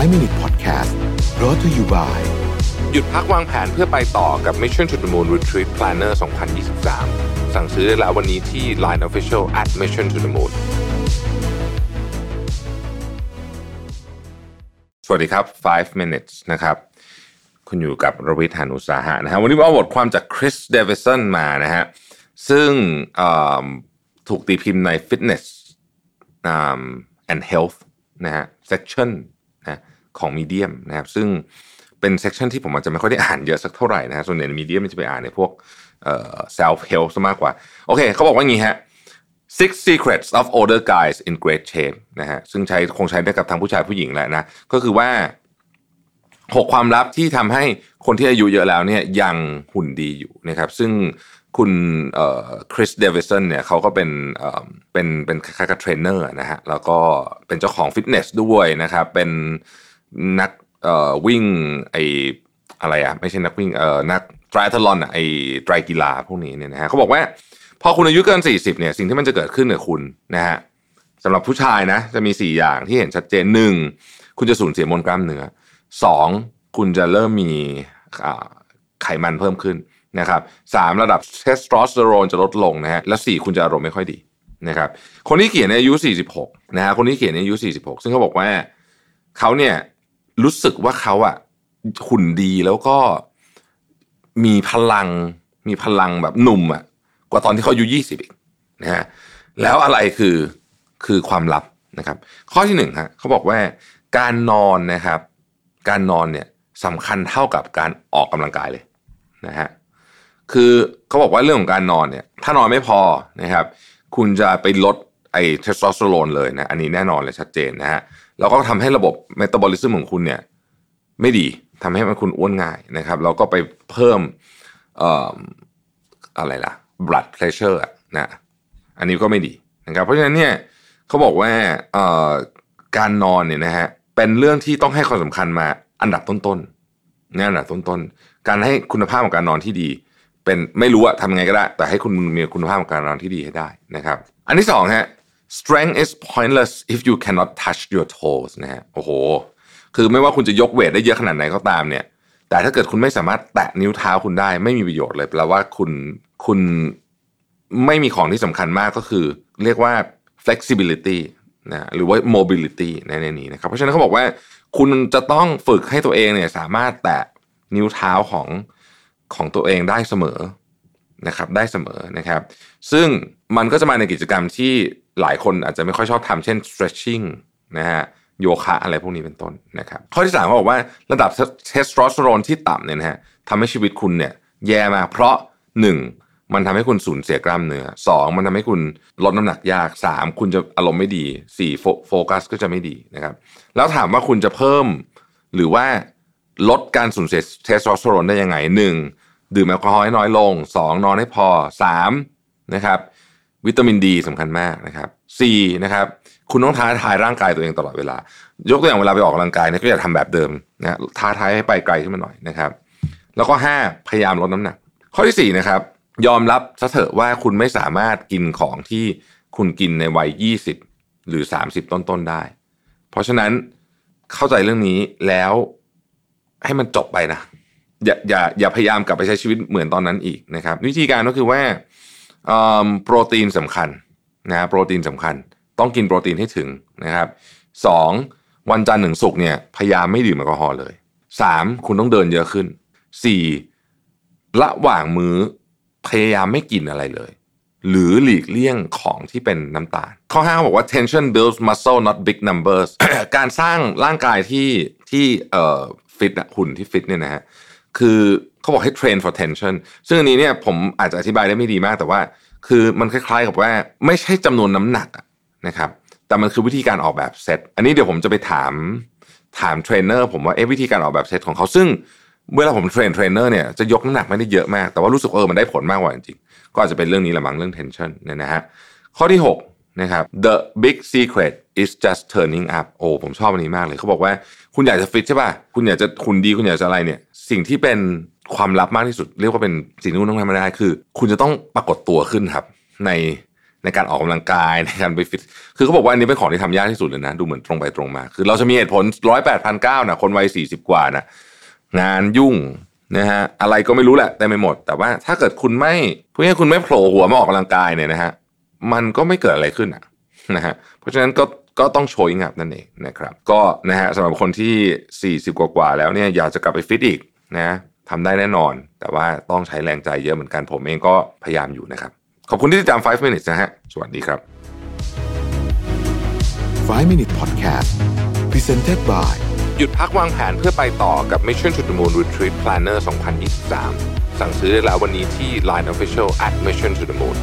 5 Minute Podcast brought to you by หยุดพักวางแผนเพื่อไปต่อกับ Mission to the Moon Retreat Planner 2023 สั่งซื้อได้แล้ววันนี้ที่ Line Official at Mission to the Moon สวัสดีครับ 5 minutes นะครับ คุณอยู่กับรวิทยานุสาหะนะฮะ วันนี้เอาบทความจากคริสเดวิสันมานะฮะ ซึ่งถูกตีพิมพ์ใน Fitness and Health นะฮะ section นะ ของ Medium นะครับซึ่งเป็น section ที่ผมอาจจะไม่ค่อยได้อ่านเยอะสักเท่าไหร่นะฮะส่วนใหญ่ใน Medium มันจะไปอ่านในพวก self help ซะมากกว่า โอเคเขาบอกว่างี้ฮะ six secrets of older guys in great shape นะฮะซึ่งใช้คงใช้ได้กับทั้งผู้ชายผู้หญิงแหละนะ ก็คือว่าหกความลับที่ทำให้คนที่อายุเยอะแล้วเนี่ยยังหุ่นดีอยู่นะครับ ซึ่งคุณคริสเดวิสันเนี่ยเขาก็เป็นเป็นเป็นคล้ายๆกับเทรนเนอร์นะฮะแล้วก็เป็นเจ้าของฟิตเนสด้วยนะครับ เป็น นักวิ่งไออะไรอะไม่ใช่นักวิ่งเอ่อนัก triathlon อะไอไตรกีฬาพวกนี้เนี่ยนะฮะเขาบอกว่า พอคุณอายุเกิน 40เนี่ยสิ่งที่มันจะเกิดขึ้นกับคุณนะฮะสำหรับผู้ชายนะ จะมี 4 อย่างที่เห็นชัดเจนหนึ่งคุณจะสูญเสียมวลกล้ามเนื้อสองคุณจะเริ่มมีไขมันเพิ่มขึ้นนะครับสามระดับเทสโทสเตอโรนจะลดลงนะฮะและสี่คุณจะอารมณ์ไม่ค่อยดีนะครับคนที่เขียนอายุ 46นะฮะคนที่เขียนในอายุ 46 ซึ่งเขาบอกว่าเขาเนี่ย รู้สึกว่าเขาอะหุ่นดีแล้วก็มีพลัง มีพลังแบบหนุ่มอะกว่าตอนที่เขาอายุ20อีกนะฮะแล้วอะไรคือคือความลับนะครับ ข้อที่หนึ่งฮะเขาบอกว่าการนอนนะครับ การนอนเนี่ยสำคัญเท่ากับการออกกำลังกายเลยนะฮะคือเขาบอกว่าเรื่องของการนอนเนี่ย ถ้านอนไม่พอนะครับ คุณจะไปลด ไอ้เทสโทสเตอโรนเลยนะอันนี้แน่นอนเลยชัดเจนนะฮะแล้วก็ทำให้ระบบเมตาบอลิซึมของคุณเนี่ยไม่ดีทำให้มันคุณอ้วนง่ายนะครับแล้วก็ไปเพิ่มเอ่ออะไรล่ะ blood pressure นะอันนี้ก็ไม่ดีนะครับเพราะฉะนั้นเนี่ยเขาบอกว่าเอ่อการนอนเนี่ยนะฮะเป็นเรื่องที่ต้องให้ความสำคัญมาอันดับต้นๆนี่อันดับต้นๆการให้คุณภาพของการนอนที่ดี เป็นไม่รู้อะทำไงก็ได้ แต่ให้คุณมีคุณภาพของการนอนที่ดีให้ได้นะครับ อันที่สองฮะ strength is pointless if you cannot touch your toes นะฮะโอ้โห คือไม่ว่าคุณจะยกเวทได้เยอะขนาดไหนก็ตามเนี่ย แต่ถ้าเกิดคุณไม่สามารถแตะนิ้วเท้าคุณได้ ไม่มีประโยชน์เลยแปลว่าคุณคุณไม่มีของที่สำคัญมากก็คือ เรียกว่า flexibility นะหรือว่า mobility ในในนี้นะครับ เพราะฉะนั้นเขาบอกว่าคุณจะต้องฝึกให้ตัวเองเนี่ยสามารถแตะนิ้วเท้าของของตัวเองได้เสมอนะครับได้เสมอนะครับ ซึ่งมันก็จะมาในกิจกรรมที่ หลายคนอาจจะไม่ค่อยชอบทำเช่น stretching นะฮะโยคะอะไรพวกนี้เป็นต้นนะครับข้อที่สามเขาบอกว่าระดับเทสโทสเตอโรนที่ต่ำเนี่ยนะฮะทำให้ชีวิตคุณเนี่ยแย่มากเพราะหนึ่งมันทำให้คุณสูญเสียกล้ามเนื้อสองมันทำให้คุณลดน้ำหนักยากสามคุณจะอารมณ์ไม่ดีสี่โฟกัสก็จะไม่ดีนะครับ แล้วถามว่าคุณจะเพิ่ม หรือว่าลดการสูญเสียเทสโทสเตอโรนได้ยังไงหนึ่งดื่มแอลกอฮอล์ให้น้อยลงสองนอนให้พอสามนะครับ วิตามินดีสำคัญมากนะครับสี่นะครับคุณต้องท้าทายร่างกายตัวเองตลอดเวลา ยกตัวอย่างเวลาไปออกกำลังกายเนี่ยก็อย่าทำแบบเดิมนะท้าทายให้ไปไกลขึ้นมาหน่อยนะครับ แล้วก็ห้าพยายามลดน้ำหนัก ข้อที่สี่นะครับยอมรับซะเถอะว่าคุณไม่สามารถกินของที่คุณกินในวัยยี่สิบหรือสามสิบต้นๆได้ เพราะฉะนั้นเข้าใจเรื่องนี้แล้วให้มันจบไปนะอย่าอย่าอย่าพยายามกลับไปใช้ชีวิตเหมือนตอนนั้นอีกนะครับ วิธีการก็คือว่า โปรตีนสำคัญนะโปรตีนสำคัญ ต้องกินโปรตีนให้ถึงนะครับสองวันจันทร์ถึงศุกร์เนี่ยพยายามไม่ดื่มแอลกอฮอล์เลยสามคุณต้องเดินเยอะขึ้นสี่ระหว่างมื้อพยายามไม่กินอะไรเลย หรือหลีกเลี่ยงของที่เป็นน้ำตาล ข้อห้าบอกว่า tension builds muscle not big numbers การสร้างร่างกายที่ที่เอ่อฟิตหุ่นที่ฟิตเนี่ยนะฮะ คือเขาบอกให้ train for tension ซึ่งอันนี้เนี่ยผมอาจจะอธิบายได้ไม่ดีมาก แต่ว่า คือมันคล้ายๆกับว่าไม่ใช่จำนวนน้ำหนักนะครับ แต่มันคือวิธีการออกแบบเซตอันนี้เดี๋ยวผมจะไปถามถามเทรนเนอร์ผมว่าเอ๊ะวิธีการออกแบบเซตของเขาซึ่งเวลาผมเทรนเทรนเนอร์เนี่ยจะยกน้ำหนักไม่ได้เยอะมาก แต่ว่ารู้สึกเออมันได้ผลมากกว่าจริงๆก็อาจจะเป็นเรื่องนี้ละมั้งเรื่อง tension เนี่ยนะฮะข้อที่6นะครับ the big secret is just turning up โอ้ผมชอบอันนี้มากเลย เขาบอกว่าคุณอยากจะฟิตใช่ป่ะ คุณอยากจะคุณดีคุณอยากจะอะไรเนี่ย สิ่งที่เป็นความลับมากที่สุด เรียกว่าเป็นสิ่งที่คุณต้องทำไม่ได้คือ คุณจะต้องปรากฏตัวขึ้นครับ ในในการออกกำลังกายในการไปฟิต คือเขาบอกว่าอันนี้เป็นของที่ทำยากที่สุดเลยนะ ดูเหมือนตรงไปตรงมา คือเราจะมีเหตุผลร้อยแปดพันเก้านะคนวัยสี่สิบกว่านะงานยุ่งนะฮะอะไรก็ไม่รู้แหละแต่ไม่หมด แต่ว่าถ้าเกิดคุณไม่พูดง่ายคุณไม่โผล่หัวมาออกกำลังกายเนี่ยนะฮะมันก็ไม่เกิดอะไรขึ้นอะนะฮะเพราะฉะนั้นก็ ก็ต้องโชยงับนั่นเองนะครับ ก็นะฮะสำหรับคนที่ 40 กว่าๆแล้วเนี่ยอยากจะกลับไปฟิตอีกนะทำได้แน่นอน แต่ว่าต้องใช้แรงใจเยอะเหมือนกันผมเองก็พยายามอยู่นะครับ ขอบคุณที่ติดตาม 5 minutes นะฮะ สวัสดีครับ 5 Minute Podcast Presented by หยุดพักวางแผนเพื่อไปต่อกับ Mission to the Moon Retreat Planner 2023 สั่งซื้อได้แล้ววันนี้ที่ Line Official at Mission to the Moon